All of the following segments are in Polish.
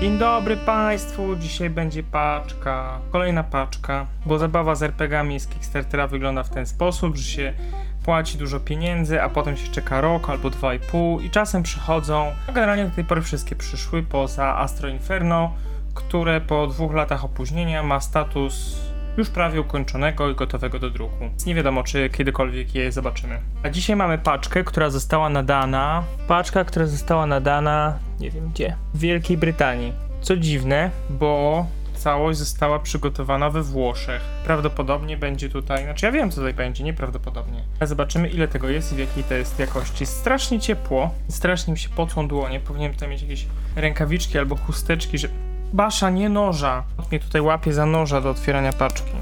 Dzień dobry Państwu, dzisiaj będzie paczka, kolejna paczka, bo zabawa z RPGami z Kickstartera wygląda w ten sposób, że się płaci dużo pieniędzy, a potem się czeka rok albo dwa i pół i czasem przychodzą, a generalnie do tej pory wszystkie przyszły poza Astro Inferno, które po dwóch latach opóźnienia ma status już prawie ukończonego i gotowego do druku. Nie wiadomo, czy kiedykolwiek je zobaczymy. A dzisiaj mamy paczkę, która została nadana. Paczka, która została nadana, nie wiem gdzie, w Wielkiej Brytanii. Co dziwne, bo całość została przygotowana we Włoszech. Prawdopodobnie będzie tutaj, znaczy ja wiem co tutaj będzie, nieprawdopodobnie. Ale zobaczymy ile tego jest i w jakiej to jest jakości. Strasznie ciepło, strasznie mi się pocą dłonie, powinienem tutaj mieć jakieś rękawiczki albo chusteczki, że... Basza, nie noża! Mnie tutaj łapie za noża do otwierania paczki.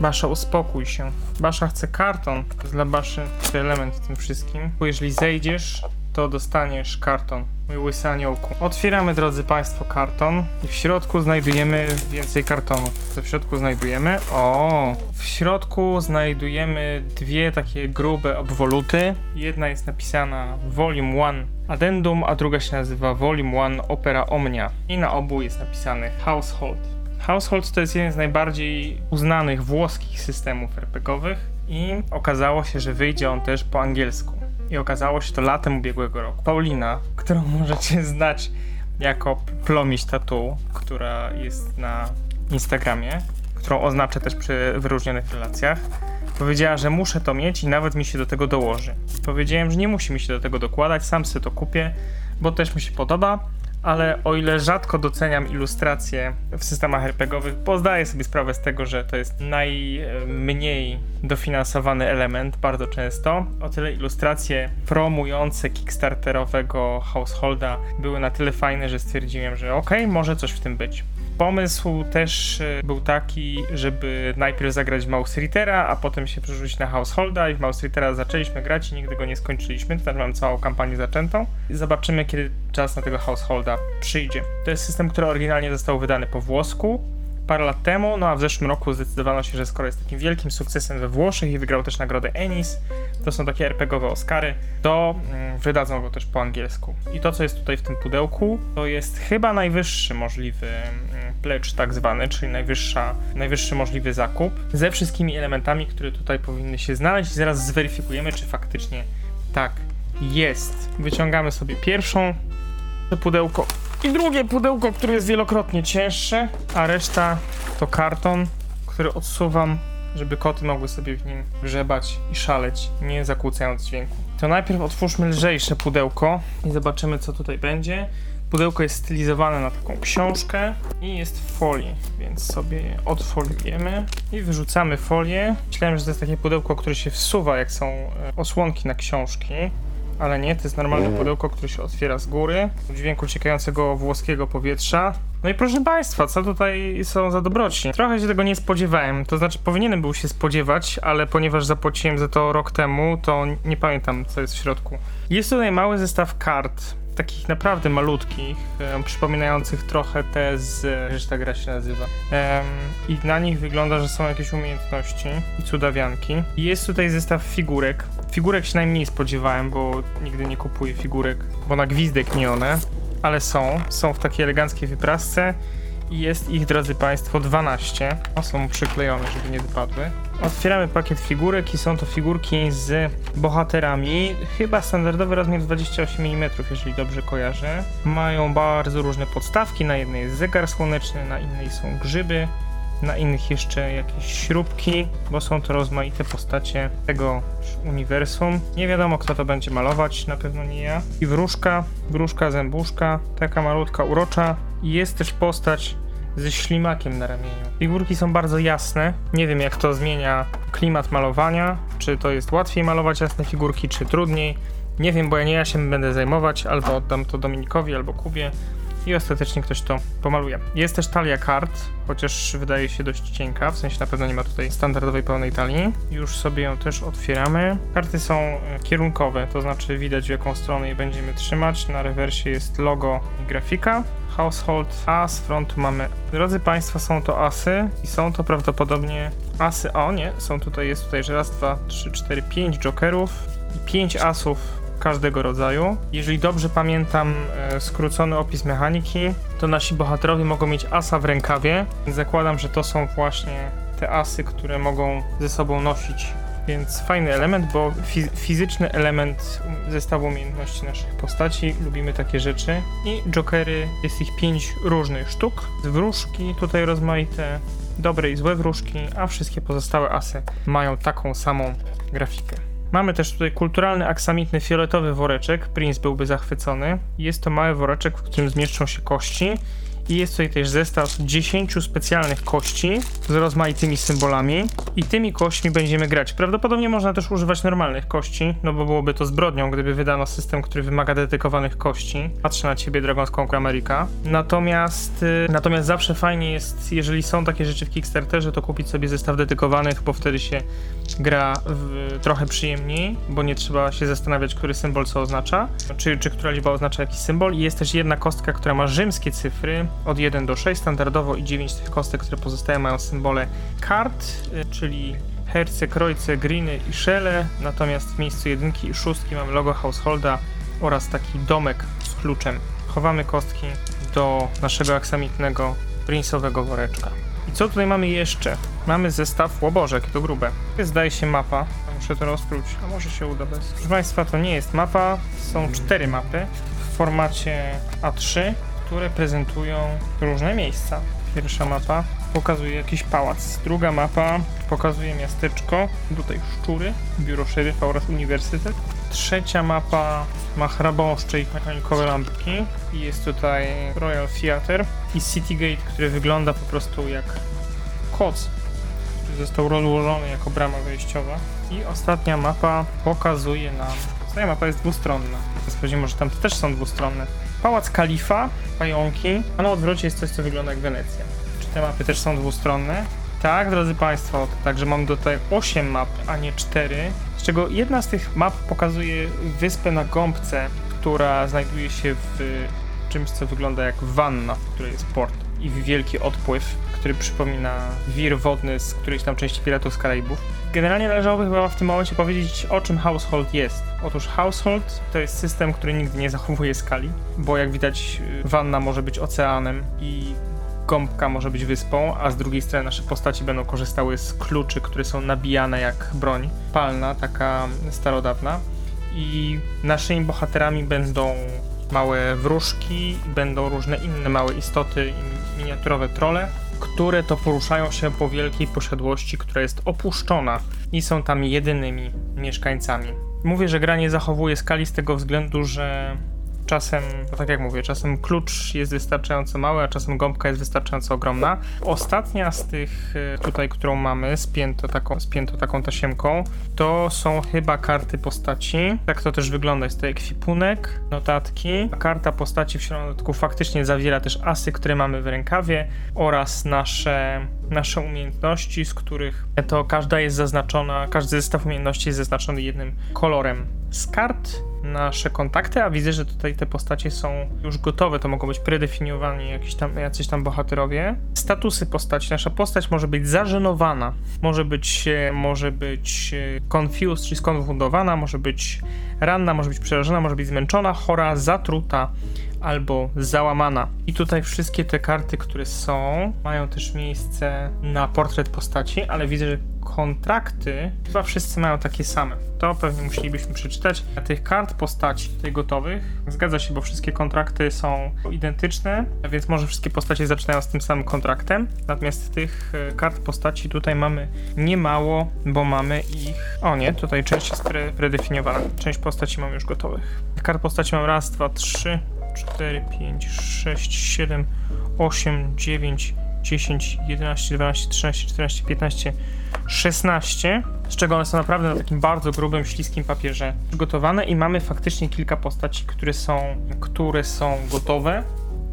Basza, uspokój się. Basza chce karton. To jest dla Baszy ten element w tym wszystkim. Bo jeżeli zejdziesz, to dostaniesz karton. Mój łysy aniołku. Otwieramy, drodzy Państwo, karton i w środku znajdujemy więcej kartonów. Co w środku znajdujemy? O, w środku znajdujemy dwie takie grube obwoluty. Jedna jest napisana Volume 1 Addendum, a druga się nazywa Volume 1 Opera Omnia. I na obu jest napisane Household. Household to jest jeden z najbardziej uznanych włoskich systemów RPGowych i okazało się, że wyjdzie on też po angielsku. I okazało się to latem ubiegłego roku. Paulina, którą możecie znać jako Plomiś Tattoo, która jest na Instagramie, którą oznaczę też przy wyróżnionych relacjach, powiedziała, że muszę to mieć i nawet mi się do tego dołoży. Powiedziałem, że nie musi mi się do tego dokładać, sam sobie to kupię, bo też mi się podoba, ale o ile rzadko doceniam ilustracje w systemach RPGowych, bo zdaję sobie sprawę z tego, że to jest najmniej dofinansowany element bardzo często, o tyle ilustracje promujące kickstarterowego householda były na tyle fajne, że stwierdziłem, że okej, okay, może coś w tym być. Pomysł też y, był taki, żeby najpierw zagrać w Mouse Reatera, a potem się przerzucić na Householda i w Mouse Reatera zaczęliśmy grać i nigdy go nie skończyliśmy, teraz mam całą kampanię zaczętą. Zobaczymy, kiedy czas na tego Householda przyjdzie. To jest system, który oryginalnie został wydany po włosku, parę lat temu, no a w zeszłym roku zdecydowano się, że skoro jest takim wielkim sukcesem we Włoszech i wygrał też nagrodę Ennis, to są takie RPGowe Oscary, to mm, wydadzą go też po angielsku. I to, co jest tutaj w tym pudełku, to jest chyba najwyższy możliwy mm, pledge tak zwany, czyli najwyższa, najwyższy możliwy zakup, ze wszystkimi elementami, które tutaj powinny się znaleźć i zaraz zweryfikujemy, czy faktycznie tak jest. Wyciągamy sobie pierwszą pudełko i drugie pudełko, które jest wielokrotnie cięższe, a reszta to karton, który odsuwam, żeby koty mogły sobie w nim grzebać i szaleć, nie zakłócając dźwięku. To najpierw otwórzmy lżejsze pudełko i zobaczymy co tutaj będzie. Pudełko jest stylizowane na taką książkę i jest w folii, więc sobie je odfoliujemy i wyrzucamy folię. Myślałem, że to jest takie pudełko, które się wsuwa, jak są e, osłonki na książki ale nie, to jest normalne pudełko, które się otwiera z góry, dźwięku ciekającego włoskiego powietrza. No i proszę Państwa, co tutaj są za dobroci? Trochę się tego nie spodziewałem, to znaczy powinienem był się spodziewać, ale ponieważ zapłaciłem za to rok temu, to nie pamiętam co jest w środku. Jest tutaj mały zestaw kart, takich naprawdę malutkich, e, przypominających trochę te z, że ta gra się nazywa. E, I na nich wygląda, że są jakieś umiejętności i cudawianki. Jest tutaj zestaw figurek. Figurek się najmniej spodziewałem, bo nigdy nie kupuję figurek, bo na gwizdek nie one, ale są. Są w takiej eleganckiej wyprasce i jest ich, drodzy Państwo, 12. O, są przyklejone, żeby nie wypadły. Otwieramy pakiet figurek i są to figurki z bohaterami. Chyba standardowy rozmiar 28 mm, jeżeli dobrze kojarzę. Mają bardzo różne podstawki. Na jednej jest zegar słoneczny, na innej są grzyby, na innych jeszcze jakieś śrubki, bo są to rozmaite postacie tego uniwersum. Nie wiadomo kto to będzie malować, na pewno nie ja. I wróżka, wróżka zębuszka, taka malutka urocza. I jest też postać ze ślimakiem na ramieniu. Figurki są bardzo jasne. Nie wiem, jak to zmienia klimat malowania. Czy to jest łatwiej malować jasne figurki, czy trudniej. Nie wiem, bo ja nie ja się będę zajmować. Albo oddam to Dominikowi, albo Kubie. I ostatecznie ktoś to pomaluje. Jest też talia kart, chociaż wydaje się dość cienka, w sensie na pewno nie ma tutaj standardowej pełnej talii. Już sobie ją też otwieramy. Karty są e, kierunkowe, to znaczy widać w jaką stronę je będziemy trzymać. Na rewersie jest logo i grafika. Household, a z frontu mamy. Drodzy Państwo, są to asy i są to prawdopodobnie asy. O nie, są tutaj, jest tutaj, że raz, dwa, trzy, cztery, pięć jokerów i pięć asów każdego rodzaju. Jeżeli dobrze pamiętam e, skrócony opis mechaniki, to nasi bohaterowie mogą mieć asa w rękawie. Zakładam, że to są właśnie te asy, które mogą ze sobą nosić. Więc fajny element, bo fi- fizyczny element zestawu umiejętności naszych postaci. Lubimy takie rzeczy. I jokery, jest ich pięć różnych sztuk. Wróżki tutaj rozmaite, dobre i złe wróżki, a wszystkie pozostałe asy mają taką samą grafikę. Mamy też tutaj kulturalny aksamitny fioletowy woreczek. Prince byłby zachwycony. Jest to mały woreczek, w którym zmieszczą się kości. I jest tutaj też zestaw 10 specjalnych kości z rozmaitymi symbolami. I tymi kośćmi będziemy grać. Prawdopodobnie można też używać normalnych kości, no bo byłoby to zbrodnią, gdyby wydano system, który wymaga dedykowanych kości. Patrzę na ciebie, Dragon's Conquer America. Natomiast, y, natomiast zawsze fajnie jest, jeżeli są takie rzeczy w Kickstarterze, to kupić sobie zestaw dedykowanych, bo wtedy się gra w, trochę przyjemniej, bo nie trzeba się zastanawiać, który symbol co oznacza, czy, czy która liczba oznacza jakiś symbol. I jest też jedna kostka, która ma rzymskie cyfry od 1 do 6 standardowo i 9 tych kostek, które pozostają, mają symbole kart, y, czyli herce, krojce, greeny i szele. Natomiast w miejscu jedynki i szóstki mamy logo householda oraz taki domek z kluczem. Chowamy kostki do naszego aksamitnego prince'owego woreczka. I co tutaj mamy jeszcze? Mamy zestaw łobożek, to grube. Zdaje się mapa. Muszę to rozkrócić, a może się uda bez. Proszę Państwa, to nie jest mapa, są cztery mapy w formacie A3, które prezentują różne miejsca. Pierwsza mapa pokazuje jakiś pałac, druga mapa pokazuje miasteczko, tutaj szczury, biuro szeryfa oraz uniwersytet. Trzecia mapa ma chrabąszcze i mechanikowe lampki jest tutaj Royal Theatre i Citygate, który wygląda po prostu jak koc, który został rozłożony jako brama wejściowa. I ostatnia mapa pokazuje nam. Ostatnia mapa jest dwustronna. Sprawdzimy, że tam też są dwustronne. Pałac Kalifa, pająki, a na odwrocie jest coś, co wygląda jak Wenecja. Czy te mapy też są dwustronne? Tak, drodzy Państwo, także mam tutaj 8 map, a nie 4, z czego jedna z tych map pokazuje wyspę na gąbce, która znajduje się w czymś, co wygląda jak wanna, w której jest port i wielki odpływ, który przypomina wir wodny z którejś tam części Piratów z Karaibów. Generalnie należałoby chyba w tym momencie powiedzieć, o czym Household jest. Otóż Household to jest system, który nigdy nie zachowuje skali, bo jak widać, y, wanna może być oceanem i gąbka może być wyspą, a z drugiej strony nasze postaci będą korzystały z kluczy, które są nabijane jak broń palna, taka starodawna. I naszymi bohaterami będą małe wróżki, będą różne inne małe istoty i miniaturowe trole, które to poruszają się po wielkiej posiadłości, która jest opuszczona i są tam jedynymi mieszkańcami. Mówię, że gra nie zachowuje skali z tego względu, że czasem, no tak jak mówię, czasem klucz jest wystarczająco mały, a czasem gąbka jest wystarczająco ogromna. Ostatnia z tych e, tutaj, którą mamy, spięto taką, spięto taką tasiemką, to są chyba karty postaci. Tak to też wygląda, jest to ekwipunek, notatki. Karta postaci w środku faktycznie zawiera też asy, które mamy w rękawie oraz nasze, nasze umiejętności, z których to każda jest zaznaczona, każdy zestaw umiejętności jest zaznaczony jednym kolorem z kart nasze kontakty, a widzę, że tutaj te postacie są już gotowe, to mogą być predefiniowani jakiś tam, jacyś tam bohaterowie. Statusy postaci. Nasza postać może być zażenowana, może być, e, może być e, confused, czyli skonfundowana, może być ranna, może być przerażona, może być zmęczona, chora, zatruta albo załamana. I tutaj wszystkie te karty, które są, mają też miejsce na portret postaci, ale widzę, że kontrakty chyba wszyscy mają takie same. To pewnie musielibyśmy przeczytać. A tych kart postaci tutaj gotowych, zgadza się, bo wszystkie kontrakty są identyczne, więc może wszystkie postacie zaczynają z tym samym kontraktem. Natomiast tych e, kart postaci tutaj mamy niemało, bo mamy ich... O nie, tutaj część jest pre predefiniowana. Część postaci mam już gotowych. Kart postaci mam raz, dwa, trzy, 4, 5, 6, 7, 8, 9, 10, 11, 12, 13, 14, 15, 16, z czego one są naprawdę na takim bardzo grubym, śliskim papierze przygotowane i mamy faktycznie kilka postaci, które są, które są gotowe.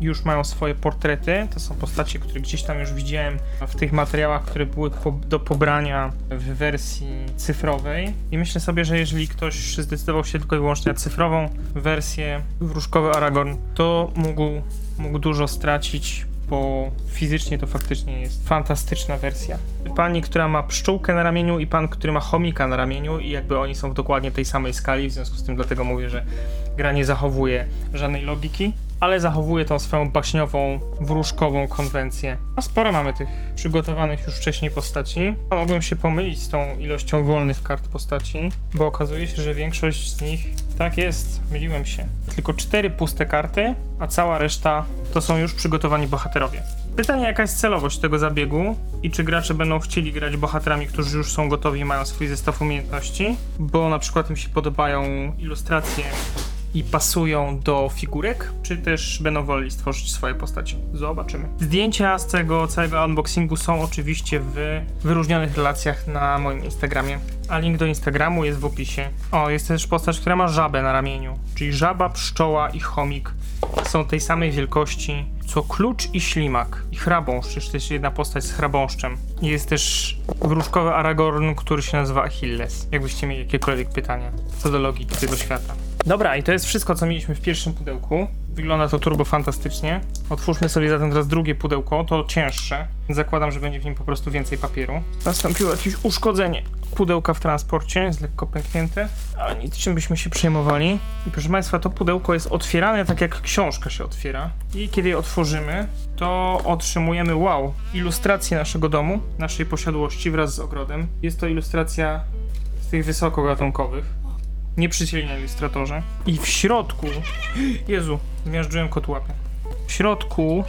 Już mają swoje portrety. To są postacie, które gdzieś tam już widziałem w tych materiałach, które były po, do pobrania w wersji cyfrowej. I myślę sobie, że jeżeli ktoś zdecydował się tylko i wyłącznie na cyfrową wersję wróżkowy Aragorn, to mógł, mógł dużo stracić bo fizycznie to faktycznie jest fantastyczna wersja. Pani, która ma pszczółkę na ramieniu i pan, który ma chomika na ramieniu i jakby oni są w dokładnie tej samej skali, w związku z tym dlatego mówię, że gra nie zachowuje żadnej logiki, ale zachowuje tą swoją baśniową, wróżkową konwencję. A sporo mamy tych przygotowanych już wcześniej postaci. A Mogłem się pomylić z tą ilością wolnych kart postaci, bo okazuje się, że większość z nich tak jest, myliłem się. Tylko cztery puste karty, a cała reszta to są już przygotowani bohaterowie. Pytanie, jaka jest celowość tego zabiegu i czy gracze będą chcieli grać bohaterami, którzy już są gotowi i mają swój zestaw umiejętności, bo na przykład im się podobają ilustracje i pasują do figurek, czy też będą woleli stworzyć swoje postacie. Zobaczymy. Zdjęcia z tego całego unboxingu są oczywiście w wyróżnionych relacjach na moim Instagramie, a link do Instagramu jest w opisie. O, jest też postać, która ma żabę na ramieniu, czyli żaba, pszczoła i chomik są tej samej wielkości co klucz i ślimak i chrabąszcz, to jest jedna postać z chrabąszczem. Jest też wróżkowy Aragorn, który się nazywa Achilles. Jakbyście mieli jakiekolwiek pytania co do logiki tego świata. Dobra, i to jest wszystko, co mieliśmy w pierwszym pudełku. Wygląda to turbo fantastycznie. Otwórzmy sobie zatem teraz drugie pudełko, to cięższe. Zakładam, że będzie w nim po prostu więcej papieru. Nastąpiło jakieś uszkodzenie pudełka w transporcie, jest lekko pęknięte, ale nic czym byśmy się przejmowali. I proszę Państwa, to pudełko jest otwierane tak jak książka się otwiera. I kiedy je otworzymy, to otrzymujemy wow, ilustrację naszego domu, naszej posiadłości wraz z ogrodem. Jest to ilustracja z tych wysokogatunkowych. Nie przycięli na ilustratorze. I w środku. Jezu, zmiażdżyłem kotłapę. W środku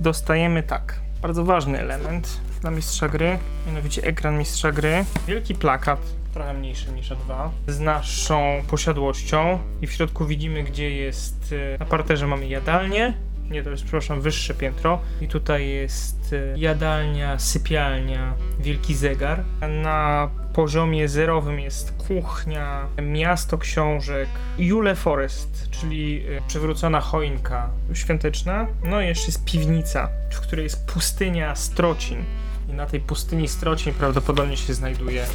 dostajemy tak. Bardzo ważny element dla mistrza gry, mianowicie ekran mistrza gry. Wielki plakat, trochę mniejszy niż A2, z naszą posiadłością. I w środku widzimy, gdzie jest. e, Na parterze mamy jadalnię. Nie, to jest, przepraszam, wyższe piętro. I tutaj jest e, jadalnia, sypialnia, wielki zegar. Na poziomie zerowym jest kuchnia, miasto książek, Jule Forest, czyli e, przywrócona choinka świąteczna. No i jeszcze jest piwnica, w której jest pustynia Strocin. I na tej pustyni Strocin prawdopodobnie się znajduje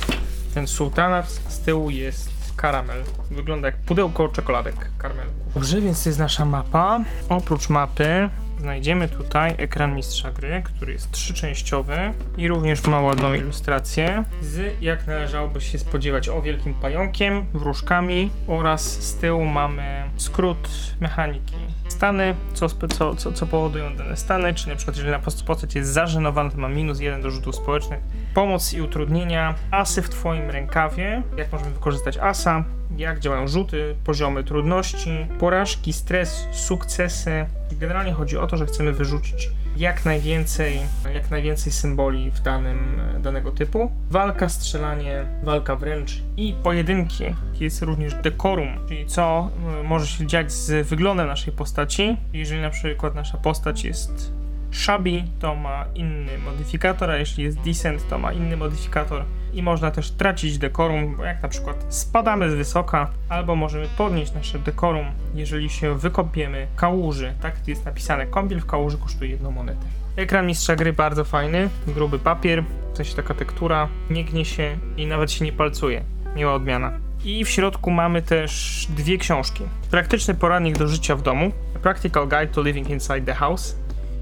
ten sułtanat. Z tyłu jest karamel. Wygląda jak pudełko czekoladek karmelku. Dobrze, więc to jest nasza mapa. Oprócz mapy znajdziemy tutaj ekran mistrza gry, który jest trzyczęściowy i również ma ładną ilustrację z, jak należałoby się spodziewać, o wielkim pająkiem, wróżkami oraz z tyłu mamy skrót mechaniki. Stany, co, co, co, co powodują dane stany, czyli na przykład jeżeli na post- postać jest zażenowana, to ma minus jeden do rzutów społecznych. Pomoc i utrudnienia, asy w twoim rękawie, jak możemy wykorzystać asa, jak działają rzuty, poziomy trudności, porażki, stres, sukcesy. Generalnie chodzi o to, że chcemy wyrzucić jak najwięcej, jak najwięcej symboli w danym, danego typu. Walka, strzelanie, walka wręcz i pojedynki. Jest również dekorum, czyli co y, może się dziać z wyglądem naszej postaci. Jeżeli na przykład nasza postać jest shabby, to ma inny modyfikator, a jeśli jest decent, to ma inny modyfikator. I można też tracić dekorum, bo jak na przykład spadamy z wysoka, albo możemy podnieść nasze dekorum, jeżeli się wykąpiemy w kałuży. Tak jest napisane, kąpiel w kałuży kosztuje jedną monetę. Ekran mistrza gry bardzo fajny, gruby papier, w sensie taka tektura, nie gnie się i nawet się nie palcuje. Miła odmiana. I w środku mamy też dwie książki. Praktyczny poradnik do życia w domu, Practical Guide to Living Inside the House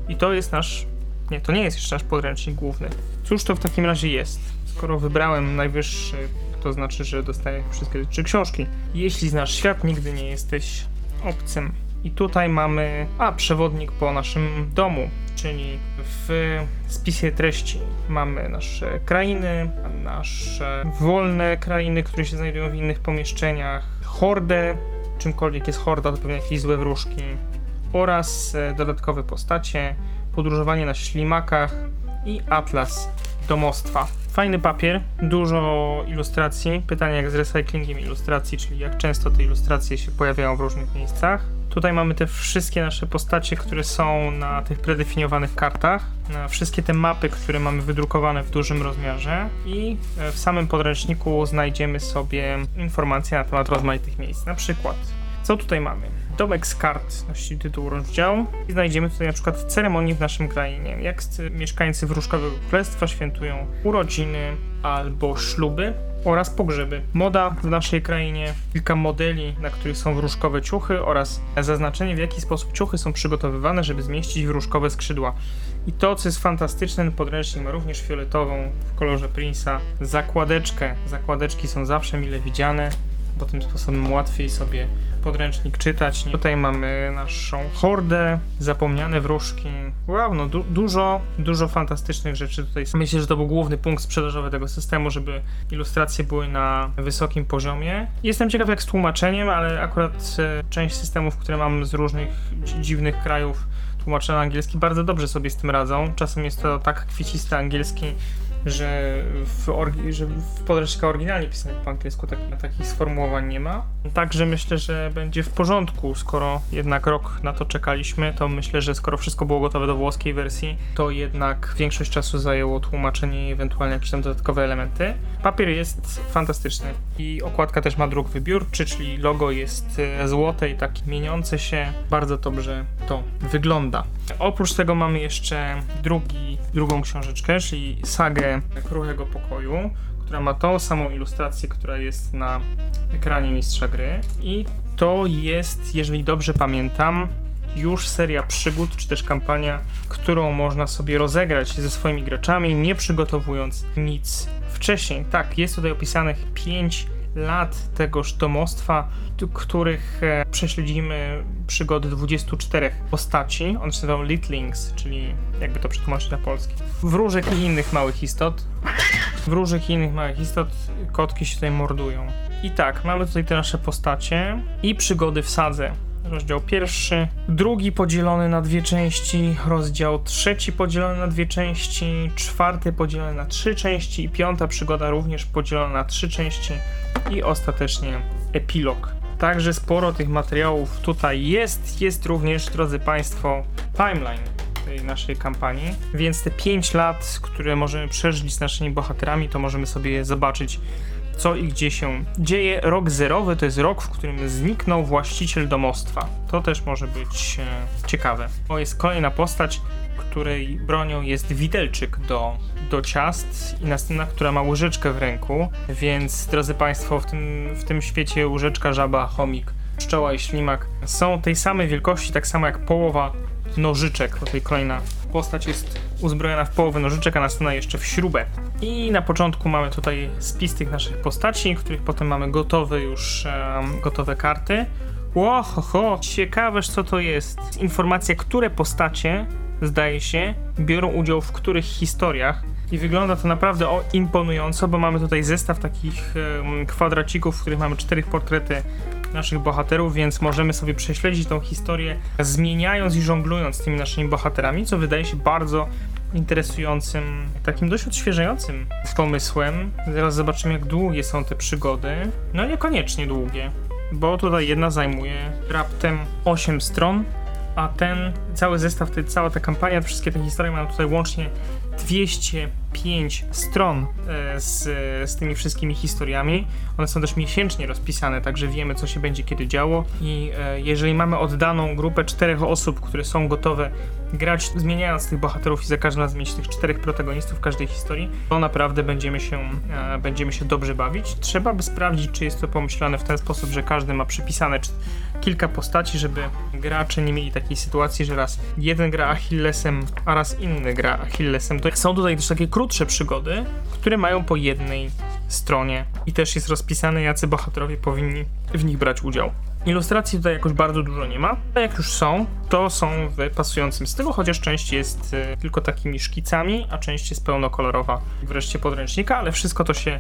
i to jest nasz. Nie, to nie jest jeszcze nasz podręcznik główny. Cóż to w takim razie jest? Skoro wybrałem najwyższy, to znaczy, że dostaję wszystkie trzy książki. Jeśli znasz świat, nigdy nie jesteś obcym. I tutaj mamy, a przewodnik po naszym domu, czyli w spisie treści mamy nasze krainy, nasze wolne krainy, które się znajdują w innych pomieszczeniach, hordę, czymkolwiek jest horda, to pewnie jakieś złe wróżki, oraz e, dodatkowe postacie, podróżowanie na ślimakach i atlas domostwa. Fajny papier, dużo ilustracji. Pytanie jak z recyklingiem ilustracji, czyli jak często te ilustracje się pojawiają w różnych miejscach. Tutaj mamy te wszystkie nasze postacie, które są na tych predefiniowanych kartach, wszystkie te mapy, które mamy wydrukowane w dużym rozmiarze i e, w samym podręczniku znajdziemy sobie informacje na temat rozmaitych miejsc. Na przykład, co tutaj mamy? Domek z kart nosi tytuł rozdział i znajdziemy tutaj na przykład ceremonii w naszym krainie, jak mieszkańcy Wróżkowego Królestwa świętują urodziny, albo śluby oraz pogrzeby. Moda w naszej krainie, kilka modeli, na których są wróżkowe ciuchy oraz zaznaczenie w jaki sposób ciuchy są przygotowywane, żeby zmieścić wróżkowe skrzydła. I to, co jest fantastyczne, podręcznik ma również fioletową w kolorze Prince'a zakładeczkę. Zakładeczki są zawsze mile widziane, bo tym sposobem łatwiej sobie podręcznik czytać. Tutaj mamy naszą hordę, zapomniane wróżki. Wow, no du dużo, dużo fantastycznych rzeczy tutaj. Myślę, że to był główny punkt sprzedażowy tego systemu, żeby ilustracje były na wysokim poziomie. Jestem ciekaw jak z tłumaczeniem, ale akurat e, część systemów, które mam z różnych dzi- dziwnych krajów tłumaczone na angielski bardzo dobrze sobie z tym radzą. Czasem jest to tak kwiecisty angielski, że w, że w oryginalnie pisanych po angielsku tak, takich sformułowań nie ma. Także myślę, że będzie w porządku, skoro jednak rok na to czekaliśmy, to myślę, że skoro wszystko było gotowe do włoskiej wersji, to jednak większość czasu zajęło tłumaczenie i ewentualnie jakieś tam dodatkowe elementy. Papier jest fantastyczny i okładka też ma druk wybiórczy, czyli logo jest e, złote i takie mieniące się. Bardzo dobrze to wygląda. Oprócz tego mamy jeszcze drugi, drugą książeczkę, czyli sagę Kruchego Pokoju, która ma tą samą ilustrację, która jest na ekranie mistrza gry. I to jest, jeżeli dobrze pamiętam, już seria przygód, czy też kampania, którą można sobie rozegrać ze swoimi graczami, nie przygotowując nic wcześniej. Tak, jest tutaj opisanych 5 lat tegoż domostwa, których e, prześledzimy przygody 24 postaci. One się nazywają Litlings, czyli jakby to przetłumaczyć na polski. Wróżek i innych małych istot. Wróżek i innych małych istot, kotki się tutaj mordują. I tak, mamy tutaj te nasze postacie i przygody w sadze. Rozdział pierwszy, drugi podzielony na dwie części, rozdział trzeci podzielony na dwie części, czwarty podzielony na trzy części i piąta przygoda również podzielona na trzy części i ostatecznie epilog. Także sporo tych materiałów tutaj jest. Jest również, drodzy Państwo, timeline tej naszej kampanii, więc te 5 lat, które możemy przeżyć z naszymi bohaterami, to możemy sobie zobaczyć co i gdzie się dzieje. Rok zerowy to jest rok, w którym zniknął właściciel domostwa. To też może być e, ciekawe. To jest kolejna postać, której bronią jest widelczyk do, do ciast i następna, która ma łyżeczkę w ręku. Więc, drodzy Państwo, w tym, w tym świecie łyżeczka, żaba, chomik, pszczoła i ślimak są tej samej wielkości, tak samo jak połowa nożyczek. Tutaj kolejna postać jest uzbrojona w połowę nożyczek, a następna jeszcze w śrubę. I na początku mamy tutaj spis tych naszych postaci, których potem mamy gotowe już, em, gotowe karty. Ło, ho, ho, ciekaweż co to jest. Informacja, które postacie, zdaje się, biorą udział w których historiach. I wygląda to naprawdę o, imponująco, bo mamy tutaj zestaw takich em, kwadracików, w których mamy cztery portrety naszych bohaterów, więc możemy sobie prześledzić tą historię, zmieniając i żonglując tymi naszymi bohaterami, co wydaje się bardzo interesującym, takim dość odświeżającym pomysłem. Zaraz zobaczymy, jak długie są te przygody. No niekoniecznie długie, bo tutaj jedna zajmuje raptem 8 stron, a ten cały zestaw, cała ta kampania, wszystkie te historie mają tutaj łącznie 205 stron e, z, z tymi wszystkimi historiami. One są też miesięcznie rozpisane, także wiemy, co się będzie kiedy działo. I e, jeżeli mamy oddaną grupę czterech osób, które są gotowe grać, zmieniając tych bohaterów i za każdym razem mieć tych czterech protagonistów każdej historii, to naprawdę będziemy się, e, będziemy się dobrze bawić. Trzeba by sprawdzić, czy jest to pomyślane w ten sposób, że każdy ma przypisane kilka postaci, żeby gracze nie mieli takiej sytuacji, że raz jeden gra Achillesem, a raz inny gra Achillesem. To są tutaj też takie krótsze przygody, które mają po jednej stronie i też jest rozpisane, jacy bohaterowie powinni w nich brać udział. Ilustracji tutaj jakoś bardzo dużo nie ma, a jak już są, to są w pasującym stylu, chociaż część jest e, tylko takimi szkicami, a część jest pełnokolorowa. Wreszcie podręcznika, ale wszystko to się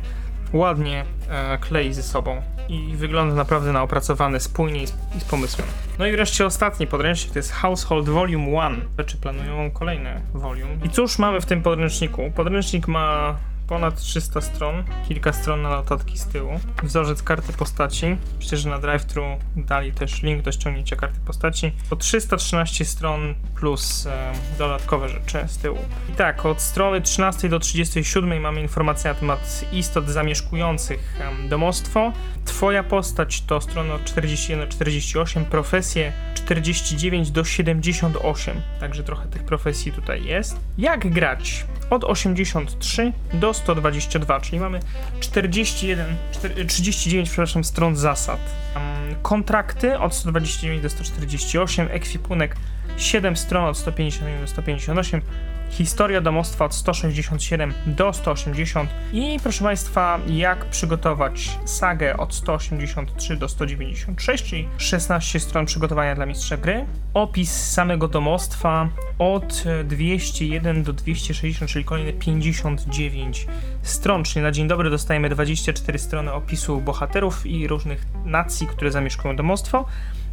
ładnie e, klei ze sobą i wygląda naprawdę na opracowany spójnie i z, i z pomysłem. No i wreszcie ostatni podręcznik to jest Household Volume 1. Czy planują kolejne volume? I cóż mamy w tym podręczniku? Podręcznik ma ponad 300 stron, kilka stron na notatki z tyłu, wzorzec karty postaci. Że na drive-thru dali też link do ściągnięcia karty postaci. To 313 stron plus e, dodatkowe rzeczy z tyłu. I tak, od strony 13 do 37 mamy informacje na temat istot zamieszkujących em, domostwo. Twoja postać to strona od 41 do 48, profesje 49 do 78, także trochę tych profesji tutaj jest. Jak grać? Od 83 do 122, czyli mamy 41, 4, 39 przepraszam, stron zasad. Kontrakty od 129 do 148, ekwipunek 7 stron od 151 do 158, historia domostwa od 167 do 180 i proszę Państwa, jak przygotować sagę od 183 do 196, czyli 16 stron przygotowania dla mistrza gry, opis samego domostwa od 201 do 260, czyli kolejne 59 stron, czyli na dzień dobry dostajemy 24 strony opisu bohaterów i różnych nacji, które zamieszkują domostwo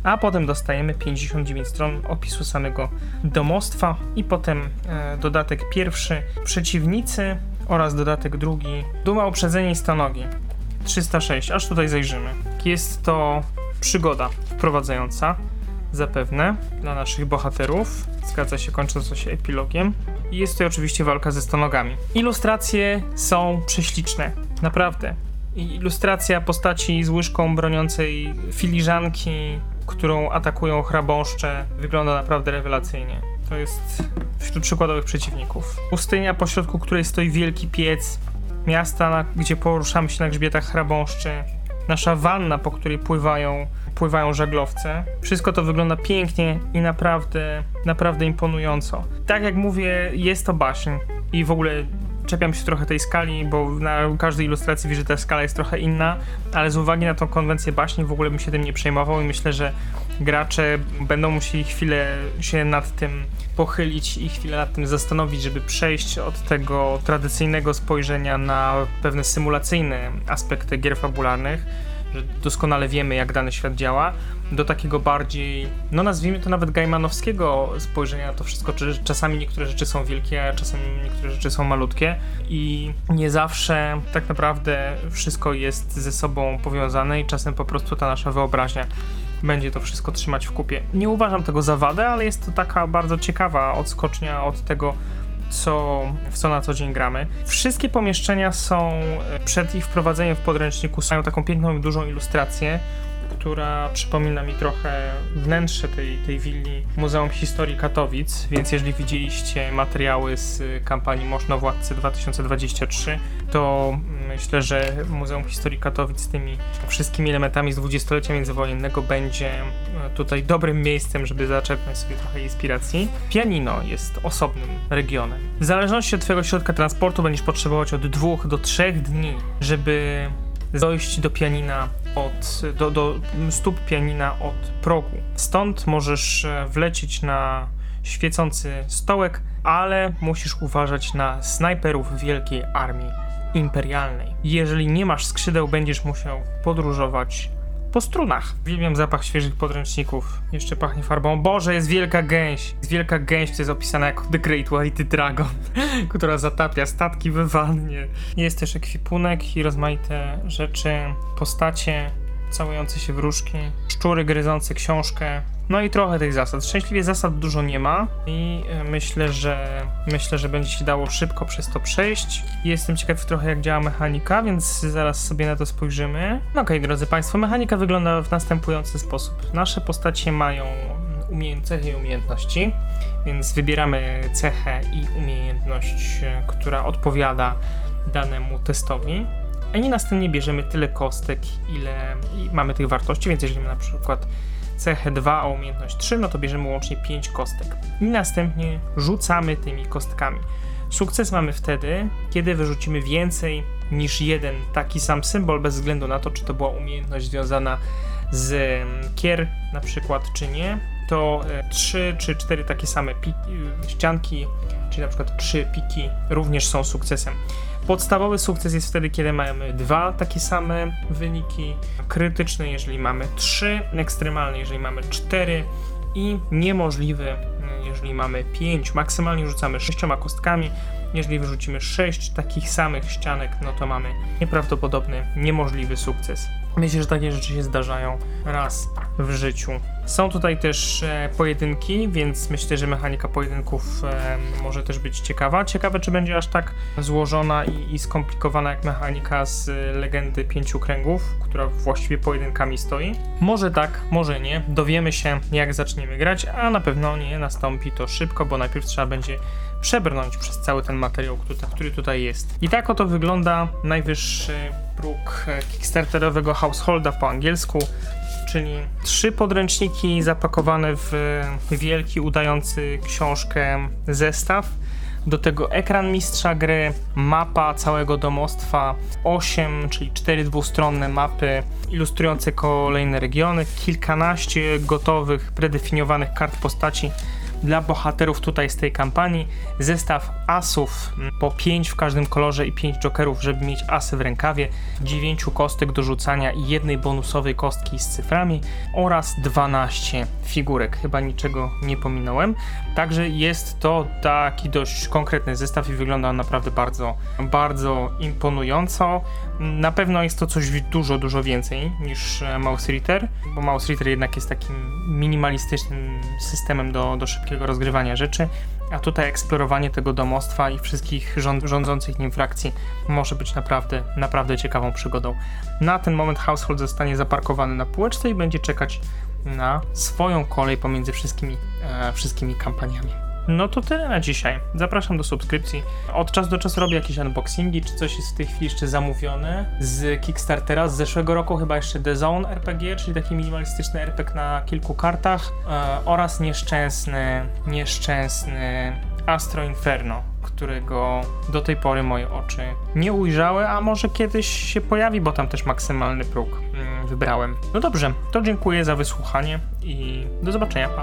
a potem dostajemy 59 stron opisu samego domostwa i potem e, dodatek pierwszy przeciwnicy oraz dodatek drugi Duma uprzedzenie i stanogi 306, aż tutaj zajrzymy. Jest to przygoda wprowadzająca zapewne dla naszych bohaterów. Zgadza się, kończąca się epilogiem. I jest to oczywiście walka ze stanogami. Ilustracje są prześliczne, naprawdę. Ilustracja postaci z łyżką broniącej filiżanki którą atakują chrabąszcze, wygląda naprawdę rewelacyjnie. To jest wśród przykładowych przeciwników. Pustynia, pośrodku której stoi wielki piec, miasta, na, gdzie poruszamy się na grzbietach chrabąszczy, nasza wanna, po której pływają, pływają żaglowce. Wszystko to wygląda pięknie i naprawdę, naprawdę imponująco. Tak jak mówię, jest to baśń i w ogóle czepiam się trochę tej skali, bo na każdej ilustracji widzę, że ta skala jest trochę inna, ale z uwagi na tą konwencję baśni w ogóle bym się tym nie przejmował i myślę, że gracze będą musieli chwilę się nad tym pochylić i chwilę nad tym zastanowić, żeby przejść od tego tradycyjnego spojrzenia na pewne symulacyjne aspekty gier fabularnych, że doskonale wiemy, jak dany świat działa, do takiego bardziej, no nazwijmy to nawet gaimanowskiego spojrzenia na to wszystko, czy czasami niektóre rzeczy są wielkie, a czasami niektóre rzeczy są malutkie i nie zawsze tak naprawdę wszystko jest ze sobą powiązane i czasem po prostu ta nasza wyobraźnia będzie to wszystko trzymać w kupie. Nie uważam tego za wadę, ale jest to taka bardzo ciekawa odskocznia od tego, co, w co na co dzień gramy. Wszystkie pomieszczenia są e, przed ich wprowadzeniem w podręczniku, mają taką piękną i dużą ilustrację która przypomina mi trochę wnętrze tej, tej willi Muzeum Historii Katowic, więc jeżeli widzieliście materiały z kampanii Można Władcy 2023, to myślę, że Muzeum Historii Katowic z tymi wszystkimi elementami z dwudziestolecia międzywojennego będzie e, tutaj dobrym miejscem, żeby zaczerpnąć sobie trochę inspiracji. Pianino jest osobnym regionem. W zależności od Twojego środka transportu będziesz potrzebować od dwóch do trzech dni, żeby dojść do pianina od, do, do stóp pianina od progu. Stąd możesz e, wlecieć na świecący stołek, ale musisz uważać na snajperów wielkiej armii imperialnej. Jeżeli nie masz skrzydeł, będziesz musiał podróżować po strunach. Uwielbiam zapach świeżych podręczników. Jeszcze pachnie farbą. Boże, jest wielka gęś. Jest wielka gęś, która jest opisana jako The Great White Dragon, która zatapia statki we wannie. Jest też ekwipunek i rozmaite rzeczy, postacie, całujące się wróżki, szczury gryzące książkę, no i trochę tych zasad. Szczęśliwie zasad dużo nie ma i e, myślę, że myślę, że będzie się dało szybko przez to przejść. Jestem ciekaw trochę jak działa mechanika, więc zaraz sobie na to spojrzymy. No okej, okay, drodzy Państwo, mechanika wygląda w następujący sposób. Nasze postacie mają cechy i umiejętności, więc wybieramy cechę i umiejętność, e, która odpowiada danemu testowi. I następnie bierzemy tyle kostek, ile mamy tych wartości, więc jeżeli mamy na przykład cechę 2, a umiejętność 3, no to bierzemy łącznie 5 kostek. I następnie rzucamy tymi kostkami. Sukces mamy wtedy, kiedy wyrzucimy więcej niż jeden taki sam symbol, bez względu na to, czy to była umiejętność związana z mm, kier na przykład, czy nie. To 3 e, czy 4 takie same piki, ścianki, czyli na przykład 3 piki również są sukcesem. Podstawowy sukces jest wtedy, kiedy mamy dwa takie same wyniki, krytyczny, jeżeli mamy trzy, ekstremalny, jeżeli mamy cztery i niemożliwy, jeżeli mamy pięć. Maksymalnie rzucamy sześcioma kostkami. Jeżeli wyrzucimy sześć takich samych ścianek, no to mamy nieprawdopodobny, niemożliwy sukces. Myślę, że takie rzeczy się zdarzają raz w życiu. Są tutaj też e, pojedynki, więc myślę, że mechanika pojedynków e, może też być ciekawa. Ciekawe, czy będzie aż tak złożona i, i skomplikowana jak mechanika z legendy pięciu kręgów, która właściwie pojedynkami stoi. Może tak, może nie. Dowiemy się, jak zaczniemy grać, a na pewno nie nastąpi to szybko, bo najpierw trzeba będzie przebrnąć przez cały ten materiał, który, który tutaj jest. I tak oto wygląda najwyższy próg e, kickstarterowego householda po angielsku, czyli trzy podręczniki zapakowane w wielki, udający książkę zestaw. Do tego ekran mistrza gry, mapa całego domostwa, 8, czyli 4 dwustronne mapy ilustrujące kolejne regiony, kilkanaście gotowych, predefiniowanych kart postaci dla bohaterów tutaj z tej kampanii, zestaw asów po 5 w każdym kolorze i 5 jokerów, żeby mieć asy w rękawie, 9 kostek do rzucania i jednej bonusowej kostki z cyframi oraz 12 figurek. Chyba niczego nie pominąłem. Także jest to taki dość konkretny zestaw i wygląda on naprawdę bardzo, bardzo imponująco. Na pewno jest to coś dużo, dużo więcej niż e, Mouse Ritter, bo Mouse Ritter jednak jest takim minimalistycznym systemem do, do szybkiego rozgrywania rzeczy, a tutaj eksplorowanie tego domostwa i wszystkich rząd, rządzących nim frakcji może być naprawdę, naprawdę ciekawą przygodą. Na ten moment Household zostanie zaparkowany na półeczce i będzie czekać na swoją kolej pomiędzy wszystkimi, e, wszystkimi kampaniami. No to tyle na dzisiaj. Zapraszam do subskrypcji. Od czasu do czasu robię jakieś unboxingi, czy coś jest w tej chwili jeszcze zamówione z Kickstartera. Z zeszłego roku chyba jeszcze The Zone RPG, czyli taki minimalistyczny RPG na kilku kartach e, oraz nieszczęsny, nieszczęsny Astro Inferno, którego do tej pory moje oczy nie ujrzały, a może kiedyś się pojawi, bo tam też maksymalny próg mm, wybrałem. No dobrze, to dziękuję za wysłuchanie i do zobaczenia. Pa.